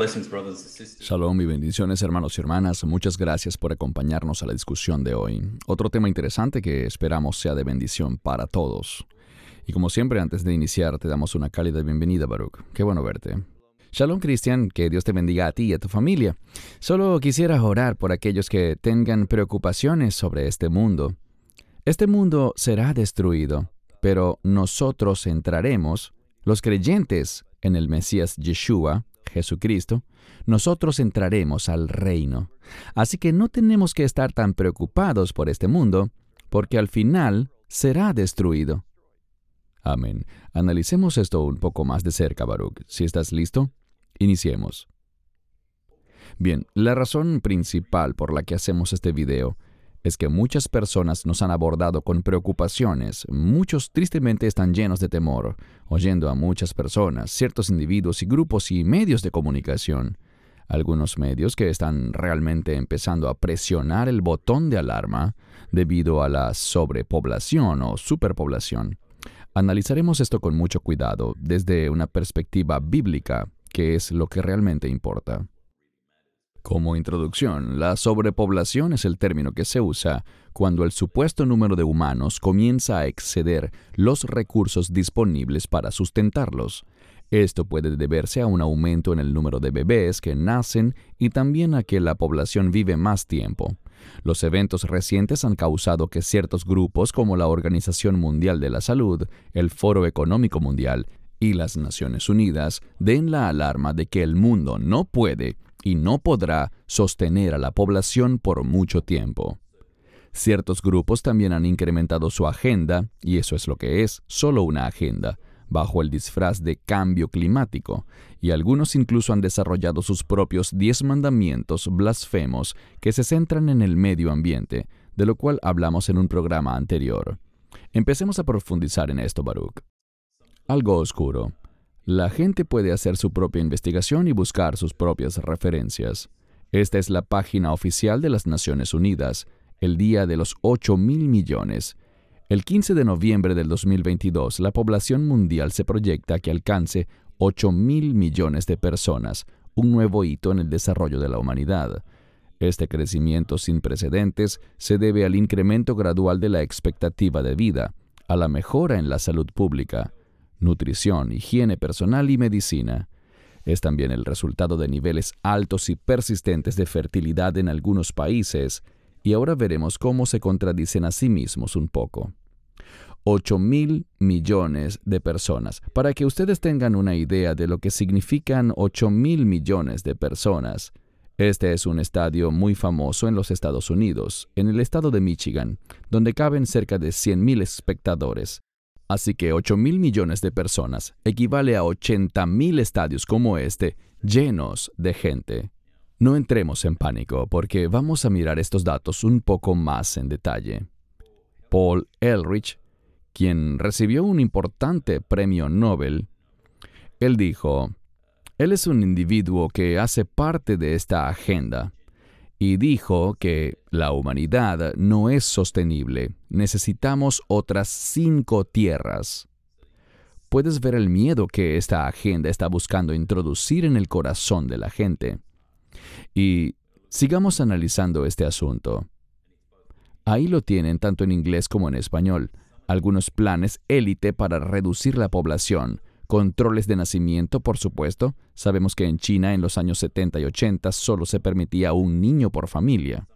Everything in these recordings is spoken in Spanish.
Shalom y bendiciones hermanos y hermanas. Muchas gracias por acompañarnos a la discusión de hoy. Otro tema interesante que esperamos sea de bendición para todos. Y como siempre, antes de iniciar, te damos una cálida bienvenida, Baruch. Qué bueno verte. Shalom Cristian, que Dios te bendiga a ti y a tu familia. Solo quisiera orar por aquellos que tengan preocupaciones sobre este mundo. Este mundo será destruido, pero nosotros entraremos, los creyentes en el Mesías Yeshua, Jesucristo, nosotros entraremos al reino. Así que no tenemos que estar tan preocupados por este mundo, porque al final será destruido. Amén. Analicemos esto un poco más de cerca, Baruch. Si estás listo, iniciemos. Bien, la razón principal por la que hacemos este video es que muchas personas nos han abordado con preocupaciones, muchos tristemente están llenos de temor, oyendo a muchas personas, ciertos individuos y grupos y medios de comunicación, algunos medios que están realmente empezando a presionar el botón de alarma debido a la sobrepoblación o superpoblación. Analizaremos esto con mucho cuidado desde una perspectiva bíblica, que es lo que realmente importa. Como introducción, la sobrepoblación es el término que se usa cuando el supuesto número de humanos comienza a exceder los recursos disponibles para sustentarlos. Esto puede deberse a un aumento en el número de bebés que nacen y también a que la población vive más tiempo. Los eventos recientes han causado que ciertos grupos como la Organización Mundial de la Salud, el Foro Económico Mundial y las Naciones Unidas den la alarma de que el mundo no puede y no podrá sostener a la población por mucho tiempo. Ciertos grupos también han incrementado su agenda, y eso es lo que es, solo una agenda, bajo el disfraz de cambio climático, y algunos incluso han desarrollado sus propios diez mandamientos blasfemos que se centran en el medio ambiente, de lo cual hablamos en un programa anterior. Empecemos a profundizar en esto, Baruch. Algo oscuro. La gente puede hacer su propia investigación y buscar sus propias referencias. Esta es la página oficial de las Naciones Unidas, el día de los 8 mil millones. El 15 de noviembre del 2022, la población mundial se proyecta que alcance 8 mil millones de personas, un nuevo hito en el desarrollo de la humanidad. Este crecimiento sin precedentes se debe al incremento gradual de la expectativa de vida, a la mejora en la salud pública, nutrición, higiene personal y medicina. Es también el resultado de niveles altos y persistentes de fertilidad en algunos países, y ahora veremos cómo se contradicen a sí mismos un poco. 8 mil millones de personas. Para que ustedes tengan una idea de lo que significan 8 mil millones de personas, este es un estadio muy famoso en los Estados Unidos, en el estado de Michigan, donde caben cerca de 100 mil espectadores. Así que 8 mil millones de personas equivale a 80 mil estadios como este llenos de gente. No entremos en pánico porque vamos a mirar estos datos un poco más en detalle. Paul Elrich, quien recibió un importante premio Nobel, él dijo, él es un individuo que hace parte de esta agenda y dijo que la humanidad no es sostenible, necesitamos otras cinco tierras. Puedes ver el miedo que esta agenda está buscando introducir en el corazón de la gente. Y sigamos analizando este asunto. Ahí lo tienen tanto en inglés como en español, algunos planes élite para reducir la población, Controles de nacimiento, por supuesto. Sabemos que en China en los años 70 y 80 solo se permitía un niño por familia.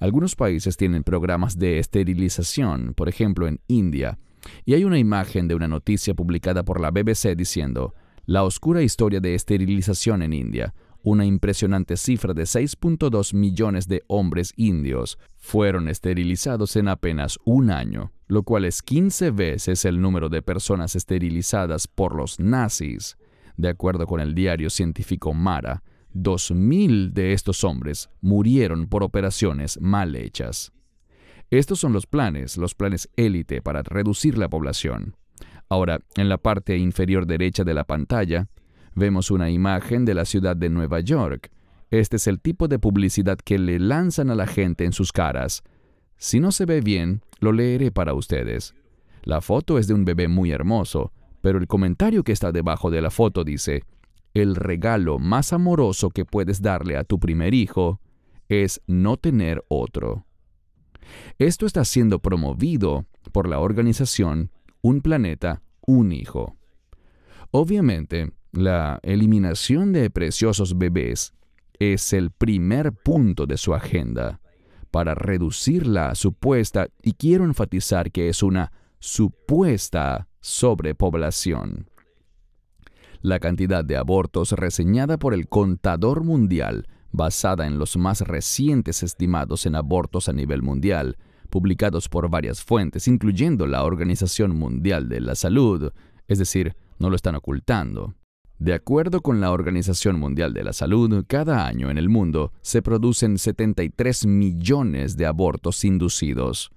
Algunos países tienen programas de esterilización, por ejemplo en India, y hay una imagen de una noticia publicada por la BBC diciendo, La oscura historia de esterilización en India, una impresionante cifra de 6.2 millones de hombres indios fueron esterilizados en apenas un año, lo cual es 15 veces el número de personas esterilizadas por los nazis. De acuerdo con el diario científico Mara, 2.000 de estos hombres murieron por operaciones mal hechas. Estos son los planes, los planes élite para reducir la población. Ahora, en la parte inferior derecha de la pantalla, Vemos una imagen de la ciudad de Nueva York. Este es el tipo de publicidad que le lanzan a la gente en sus caras. Si no se ve bien, lo leeré para ustedes. La foto es de un bebé muy hermoso, pero el comentario que está debajo de la foto dice, el regalo más amoroso que puedes darle a tu primer hijo es no tener otro. Esto está siendo promovido por la organización Un Planeta, Un Hijo. Obviamente, la eliminación de preciosos bebés es el primer punto de su agenda para reducir la supuesta, y quiero enfatizar que es una supuesta sobrepoblación. La cantidad de abortos reseñada por el Contador Mundial, basada en los más recientes estimados en abortos a nivel mundial, publicados por varias fuentes, incluyendo la Organización Mundial de la Salud, es decir, no lo están ocultando. De acuerdo con la Organización Mundial de la Salud, cada año en el mundo se producen 73 millones de abortos inducidos.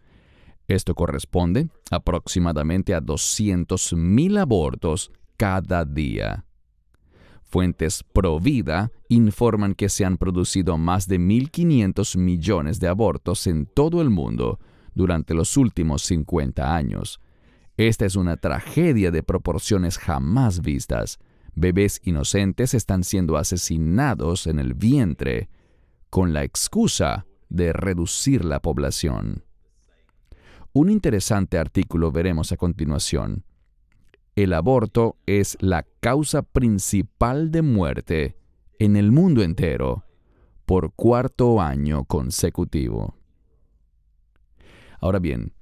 Esto corresponde aproximadamente a 200.000 abortos cada día. Fuentes pro vida informan que se han producido más de 1.500 millones de abortos en todo el mundo durante los últimos 50 años. Esta es una tragedia de proporciones jamás vistas bebés inocentes están siendo asesinados en el vientre con la excusa de reducir la población. Un interesante artículo veremos a continuación. El aborto es la causa principal de muerte en el mundo entero por cuarto año consecutivo. Ahora bien,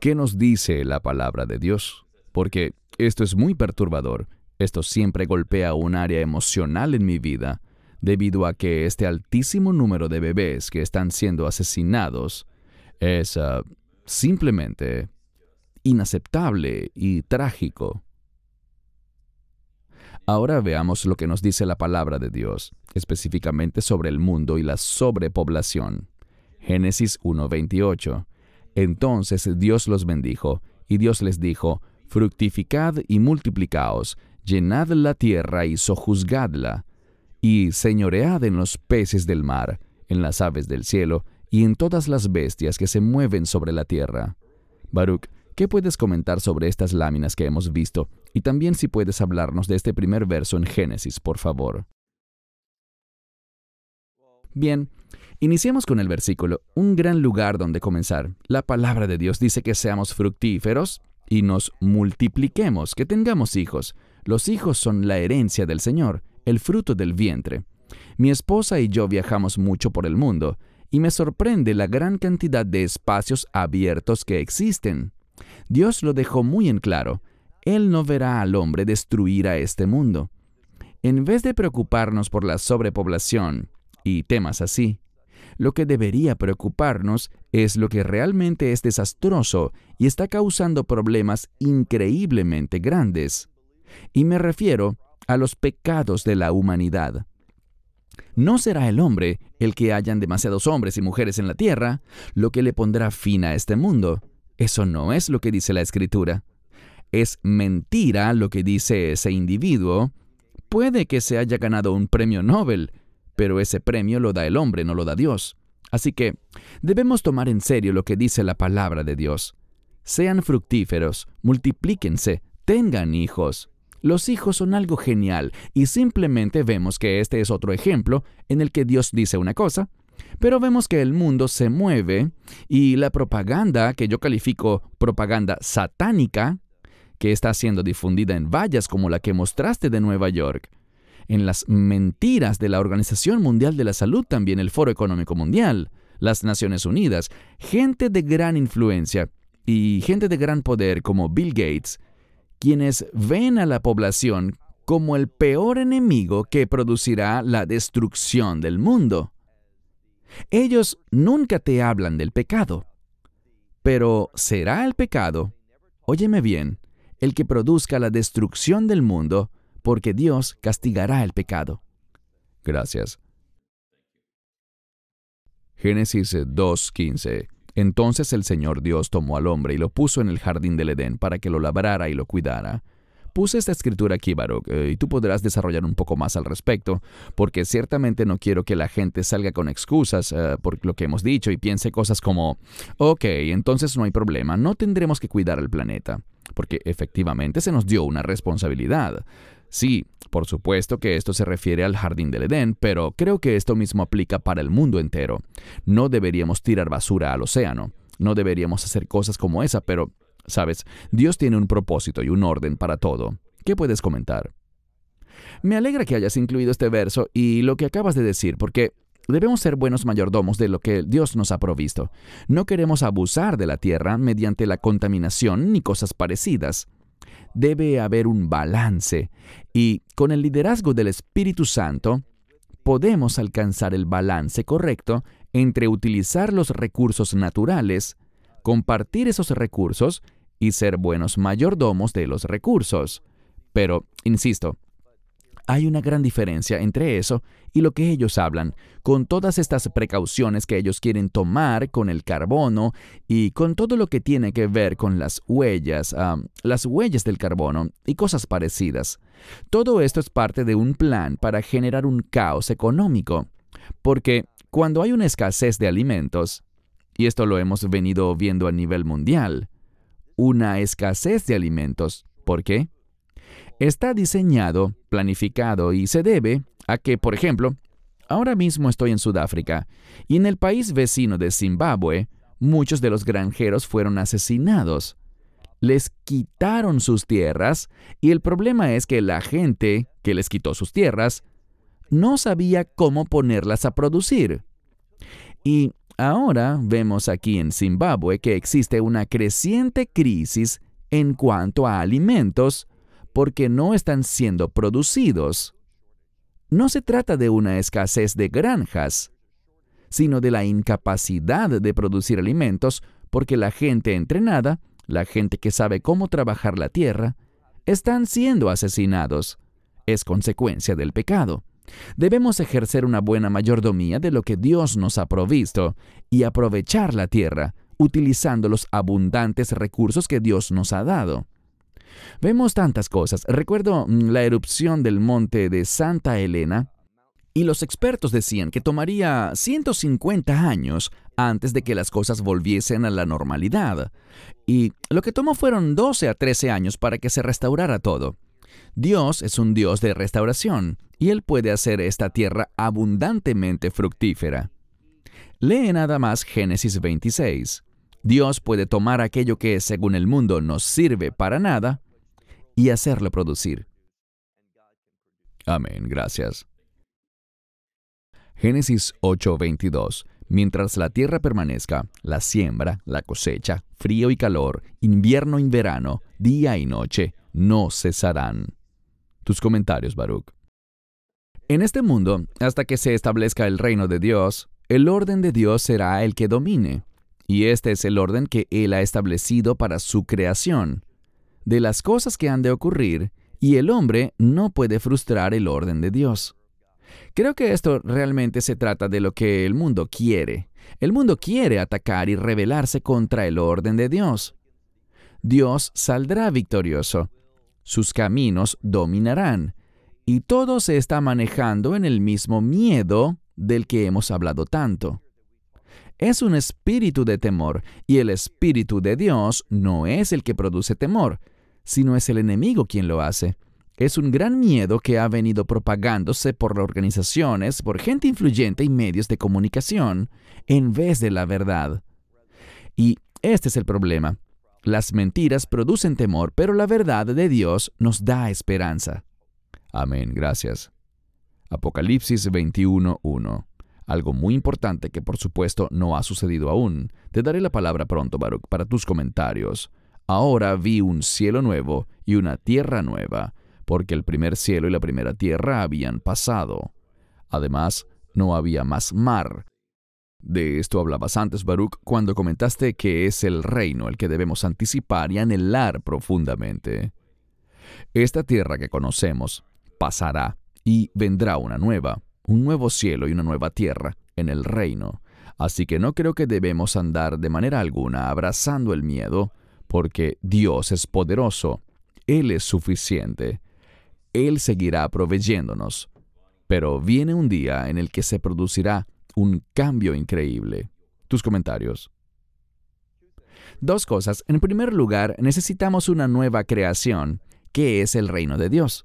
¿qué nos dice la palabra de Dios? Porque esto es muy perturbador esto siempre golpea un área emocional en mi vida, debido a que este altísimo número de bebés que están siendo asesinados es ah, simplemente inaceptable y trágico. Ahora veamos lo que nos dice la palabra de Dios, específicamente sobre el mundo y la sobrepoblación. Génesis 1:28. Entonces Dios los bendijo, y Dios les dijo, Fructificad y multiplicaos, llenad la tierra y sojuzgadla, y señoread en los peces del mar, en las aves del cielo, y en todas las bestias que se mueven sobre la tierra. Baruch, ¿qué puedes comentar sobre estas láminas que hemos visto? Y también si puedes hablarnos de este primer verso en Génesis, por favor. Bien, iniciemos con el versículo, un gran lugar donde comenzar. La palabra de Dios dice que seamos fructíferos y nos multipliquemos, que tengamos hijos. Los hijos son la herencia del Señor, el fruto del vientre. Mi esposa y yo viajamos mucho por el mundo, y me sorprende la gran cantidad de espacios abiertos que existen. Dios lo dejó muy en claro. Él no verá al hombre destruir a este mundo. En vez de preocuparnos por la sobrepoblación y temas así, lo que debería preocuparnos es lo que realmente es desastroso y está causando problemas increíblemente grandes y me refiero a los pecados de la humanidad. No será el hombre el que hayan demasiados hombres y mujeres en la tierra lo que le pondrá fin a este mundo. Eso no es lo que dice la Escritura. Es mentira lo que dice ese individuo. Puede que se haya ganado un premio Nobel, pero ese premio lo da el hombre, no lo da Dios. Así que debemos tomar en serio lo que dice la palabra de Dios. Sean fructíferos, multiplíquense, tengan hijos. Los hijos son algo genial y simplemente vemos que este es otro ejemplo en el que Dios dice una cosa, pero vemos que el mundo se mueve y la propaganda, que yo califico propaganda satánica, que está siendo difundida en vallas como la que mostraste de Nueva York, en las mentiras de la Organización Mundial de la Salud, también el Foro Económico Mundial, las Naciones Unidas, gente de gran influencia y gente de gran poder como Bill Gates, quienes ven a la población como el peor enemigo que producirá la destrucción del mundo. Ellos nunca te hablan del pecado, pero será el pecado, óyeme bien, el que produzca la destrucción del mundo, porque Dios castigará el pecado. Gracias. Génesis 2.15 entonces el Señor Dios tomó al hombre y lo puso en el jardín del Edén para que lo labrara y lo cuidara. Puse esta escritura aquí, Baruch, eh, y tú podrás desarrollar un poco más al respecto, porque ciertamente no quiero que la gente salga con excusas eh, por lo que hemos dicho y piense cosas como, ok, entonces no hay problema, no tendremos que cuidar al planeta, porque efectivamente se nos dio una responsabilidad. Sí, por supuesto que esto se refiere al jardín del Edén, pero creo que esto mismo aplica para el mundo entero. No deberíamos tirar basura al océano. No deberíamos hacer cosas como esa, pero, sabes, Dios tiene un propósito y un orden para todo. ¿Qué puedes comentar? Me alegra que hayas incluido este verso y lo que acabas de decir, porque debemos ser buenos mayordomos de lo que Dios nos ha provisto. No queremos abusar de la tierra mediante la contaminación ni cosas parecidas. Debe haber un balance y con el liderazgo del Espíritu Santo podemos alcanzar el balance correcto entre utilizar los recursos naturales, compartir esos recursos y ser buenos mayordomos de los recursos. Pero, insisto, hay una gran diferencia entre eso y lo que ellos hablan, con todas estas precauciones que ellos quieren tomar con el carbono y con todo lo que tiene que ver con las huellas, las huellas del carbono y cosas parecidas. Todo esto es parte de un plan para generar un caos económico, porque cuando hay una escasez de alimentos, y esto lo hemos venido viendo a nivel mundial, una escasez de alimentos, ¿por qué? Está diseñado, planificado y se debe a que, por ejemplo, ahora mismo estoy en Sudáfrica y en el país vecino de Zimbabue, muchos de los granjeros fueron asesinados. Les quitaron sus tierras y el problema es que la gente que les quitó sus tierras no sabía cómo ponerlas a producir. Y ahora vemos aquí en Zimbabue que existe una creciente crisis en cuanto a alimentos porque no están siendo producidos. No se trata de una escasez de granjas, sino de la incapacidad de producir alimentos porque la gente entrenada, la gente que sabe cómo trabajar la tierra, están siendo asesinados. Es consecuencia del pecado. Debemos ejercer una buena mayordomía de lo que Dios nos ha provisto y aprovechar la tierra, utilizando los abundantes recursos que Dios nos ha dado. Vemos tantas cosas. Recuerdo mm, la erupción del monte de Santa Elena y los expertos decían que tomaría 150 años antes de que las cosas volviesen a la normalidad. Y lo que tomó fueron 12 a 13 años para que se restaurara todo. Dios es un Dios de restauración y Él puede hacer esta tierra abundantemente fructífera. Lee nada más Génesis 26. Dios puede tomar aquello que, según el mundo, no sirve para nada y hacerlo producir. Amén, gracias. Génesis 8:22 Mientras la tierra permanezca, la siembra, la cosecha, frío y calor, invierno y verano, día y noche, no cesarán. Tus comentarios, Baruch. En este mundo, hasta que se establezca el reino de Dios, el orden de Dios será el que domine, y este es el orden que Él ha establecido para su creación de las cosas que han de ocurrir y el hombre no puede frustrar el orden de Dios. Creo que esto realmente se trata de lo que el mundo quiere. El mundo quiere atacar y rebelarse contra el orden de Dios. Dios saldrá victorioso. Sus caminos dominarán. Y todo se está manejando en el mismo miedo del que hemos hablado tanto. Es un espíritu de temor, y el espíritu de Dios no es el que produce temor, sino es el enemigo quien lo hace. Es un gran miedo que ha venido propagándose por organizaciones, por gente influyente y medios de comunicación, en vez de la verdad. Y este es el problema. Las mentiras producen temor, pero la verdad de Dios nos da esperanza. Amén, gracias. Apocalipsis 21.1. Algo muy importante que por supuesto no ha sucedido aún. Te daré la palabra pronto, Baruch, para tus comentarios. Ahora vi un cielo nuevo y una tierra nueva, porque el primer cielo y la primera tierra habían pasado. Además, no había más mar. De esto hablabas antes, Baruch, cuando comentaste que es el reino el que debemos anticipar y anhelar profundamente. Esta tierra que conocemos pasará y vendrá una nueva, un nuevo cielo y una nueva tierra en el reino. Así que no creo que debemos andar de manera alguna abrazando el miedo, porque Dios es poderoso, Él es suficiente, Él seguirá proveyéndonos. Pero viene un día en el que se producirá un cambio increíble. Tus comentarios. Dos cosas. En primer lugar, necesitamos una nueva creación, que es el reino de Dios.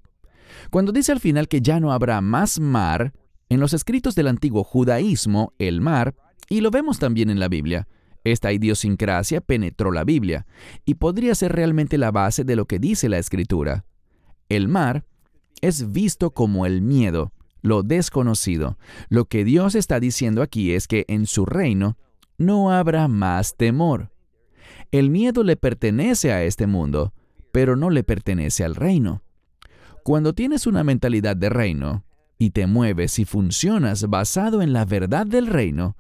Cuando dice al final que ya no habrá más mar, en los escritos del antiguo judaísmo, el mar, y lo vemos también en la Biblia, esta idiosincrasia penetró la Biblia y podría ser realmente la base de lo que dice la Escritura. El mar es visto como el miedo, lo desconocido. Lo que Dios está diciendo aquí es que en su reino no habrá más temor. El miedo le pertenece a este mundo, pero no le pertenece al reino. Cuando tienes una mentalidad de reino y te mueves y funcionas basado en la verdad del reino,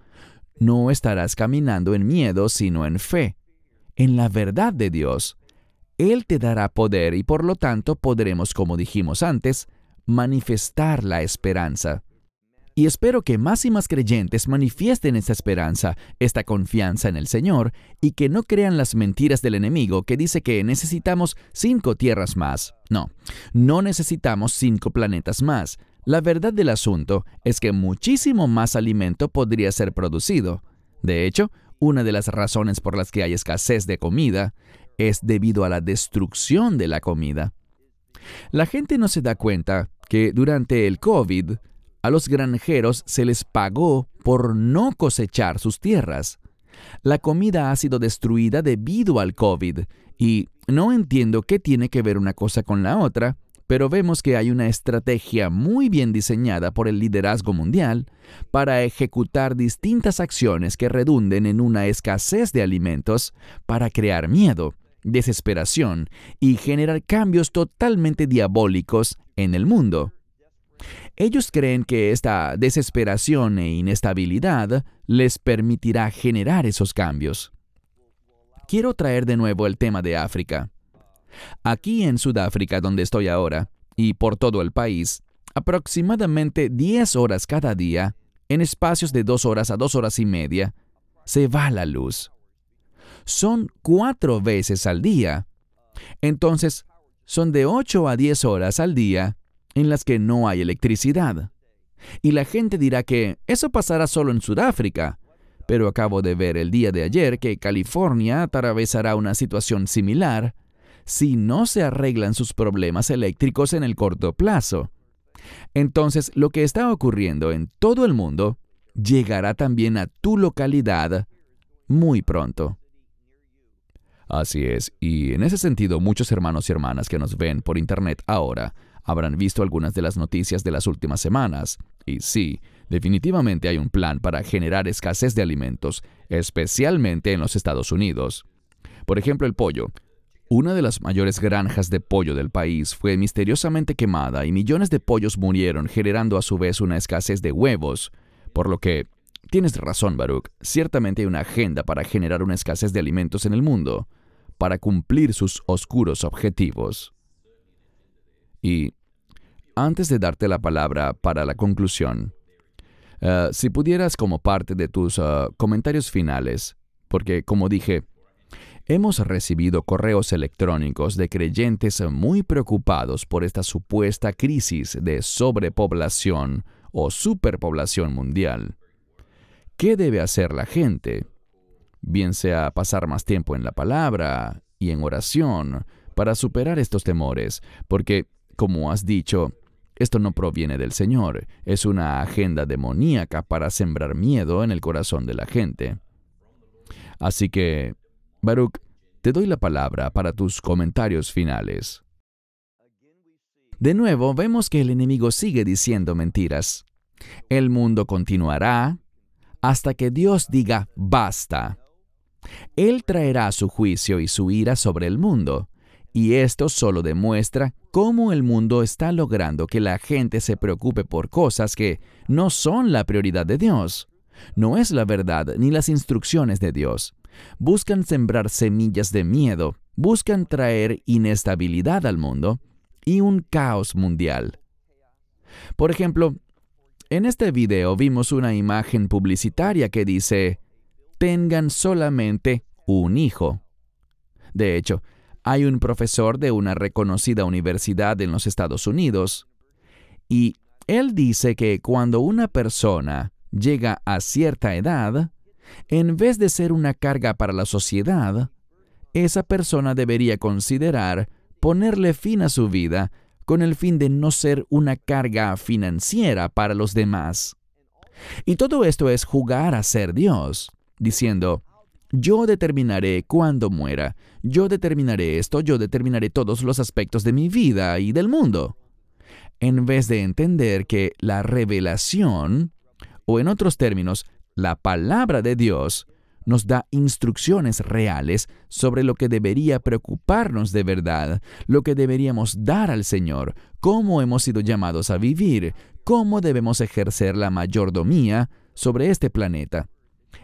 no estarás caminando en miedo, sino en fe, en la verdad de Dios. Él te dará poder y por lo tanto podremos, como dijimos antes, manifestar la esperanza. Y espero que más y más creyentes manifiesten esa esperanza, esta confianza en el Señor, y que no crean las mentiras del enemigo que dice que necesitamos cinco tierras más. No, no necesitamos cinco planetas más. La verdad del asunto es que muchísimo más alimento podría ser producido. De hecho, una de las razones por las que hay escasez de comida es debido a la destrucción de la comida. La gente no se da cuenta que durante el COVID a los granjeros se les pagó por no cosechar sus tierras. La comida ha sido destruida debido al COVID y no entiendo qué tiene que ver una cosa con la otra, pero vemos que hay una estrategia muy bien diseñada por el liderazgo mundial para ejecutar distintas acciones que redunden en una escasez de alimentos para crear miedo, desesperación y generar cambios totalmente diabólicos en el mundo. Ellos creen que esta desesperación e inestabilidad les permitirá generar esos cambios. Quiero traer de nuevo el tema de África. Aquí en Sudáfrica, donde estoy ahora, y por todo el país, aproximadamente 10 horas cada día, en espacios de 2 horas a 2 horas y media, se va la luz. Son cuatro veces al día. Entonces, son de 8 a 10 horas al día en las que no hay electricidad. Y la gente dirá que eso pasará solo en Sudáfrica, pero acabo de ver el día de ayer que California atravesará una situación similar si no se arreglan sus problemas eléctricos en el corto plazo. Entonces, lo que está ocurriendo en todo el mundo llegará también a tu localidad muy pronto. Así es, y en ese sentido muchos hermanos y hermanas que nos ven por Internet ahora habrán visto algunas de las noticias de las últimas semanas. Y sí, definitivamente hay un plan para generar escasez de alimentos, especialmente en los Estados Unidos. Por ejemplo, el pollo. Una de las mayores granjas de pollo del país fue misteriosamente quemada y millones de pollos murieron, generando a su vez una escasez de huevos. Por lo que, tienes razón, Baruch, ciertamente hay una agenda para generar una escasez de alimentos en el mundo, para cumplir sus oscuros objetivos. Y antes de darte la palabra para la conclusión, eh, si pudieras como parte de tus eh, comentarios finales, porque como dije, hemos recibido correos electrónicos de creyentes muy preocupados por esta supuesta crisis de sobrepoblación o superpoblación mundial. ¿Qué debe hacer la gente? Bien sea pasar más tiempo en la palabra y en oración para superar estos temores, porque como has dicho, esto no proviene del Señor, es una agenda demoníaca para sembrar miedo en el corazón de la gente. Así que, Baruch, te doy la palabra para tus comentarios finales. De nuevo, vemos que el enemigo sigue diciendo mentiras. El mundo continuará hasta que Dios diga basta. Él traerá su juicio y su ira sobre el mundo, y esto solo demuestra cómo el mundo está logrando que la gente se preocupe por cosas que no son la prioridad de Dios. No es la verdad ni las instrucciones de Dios. Buscan sembrar semillas de miedo, buscan traer inestabilidad al mundo y un caos mundial. Por ejemplo, en este video vimos una imagen publicitaria que dice, tengan solamente un hijo. De hecho, hay un profesor de una reconocida universidad en los Estados Unidos y él dice que cuando una persona llega a cierta edad, en vez de ser una carga para la sociedad, esa persona debería considerar ponerle fin a su vida con el fin de no ser una carga financiera para los demás. Y todo esto es jugar a ser Dios, diciendo, yo determinaré cuándo muera, yo determinaré esto, yo determinaré todos los aspectos de mi vida y del mundo. En vez de entender que la revelación, o en otros términos, la palabra de Dios, nos da instrucciones reales sobre lo que debería preocuparnos de verdad, lo que deberíamos dar al Señor, cómo hemos sido llamados a vivir, cómo debemos ejercer la mayordomía sobre este planeta.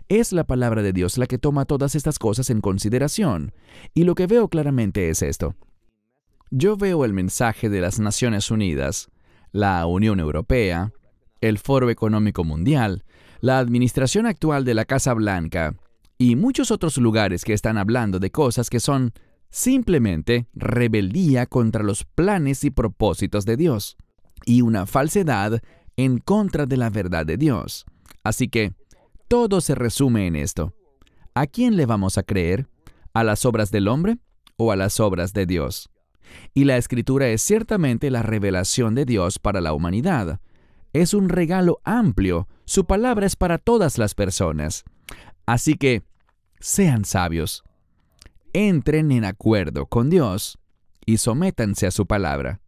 Es la palabra de Dios la que toma todas estas cosas en consideración. Y lo que veo claramente es esto. Yo veo el mensaje de las Naciones Unidas, la Unión Europea, el Foro Económico Mundial, la administración actual de la Casa Blanca y muchos otros lugares que están hablando de cosas que son simplemente rebeldía contra los planes y propósitos de Dios y una falsedad en contra de la verdad de Dios. Así que, todo se resume en esto. ¿A quién le vamos a creer? ¿A las obras del hombre o a las obras de Dios? Y la escritura es ciertamente la revelación de Dios para la humanidad. Es un regalo amplio, su palabra es para todas las personas. Así que, sean sabios, entren en acuerdo con Dios y sométanse a su palabra.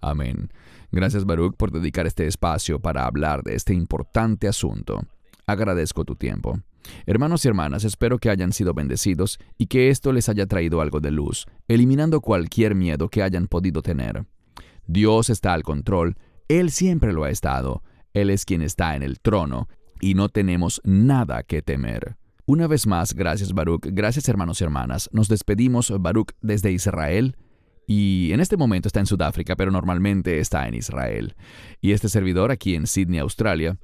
Amén. Gracias Baruch por dedicar este espacio para hablar de este importante asunto. Agradezco tu tiempo. Hermanos y hermanas, espero que hayan sido bendecidos y que esto les haya traído algo de luz, eliminando cualquier miedo que hayan podido tener. Dios está al control, Él siempre lo ha estado, Él es quien está en el trono, y no tenemos nada que temer. Una vez más, gracias Baruch, gracias hermanos y hermanas. Nos despedimos, Baruch, desde Israel, y en este momento está en Sudáfrica, pero normalmente está en Israel. Y este servidor aquí en Sydney, Australia.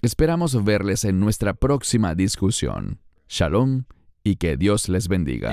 Esperamos verles en nuestra próxima discusión. Shalom y que Dios les bendiga.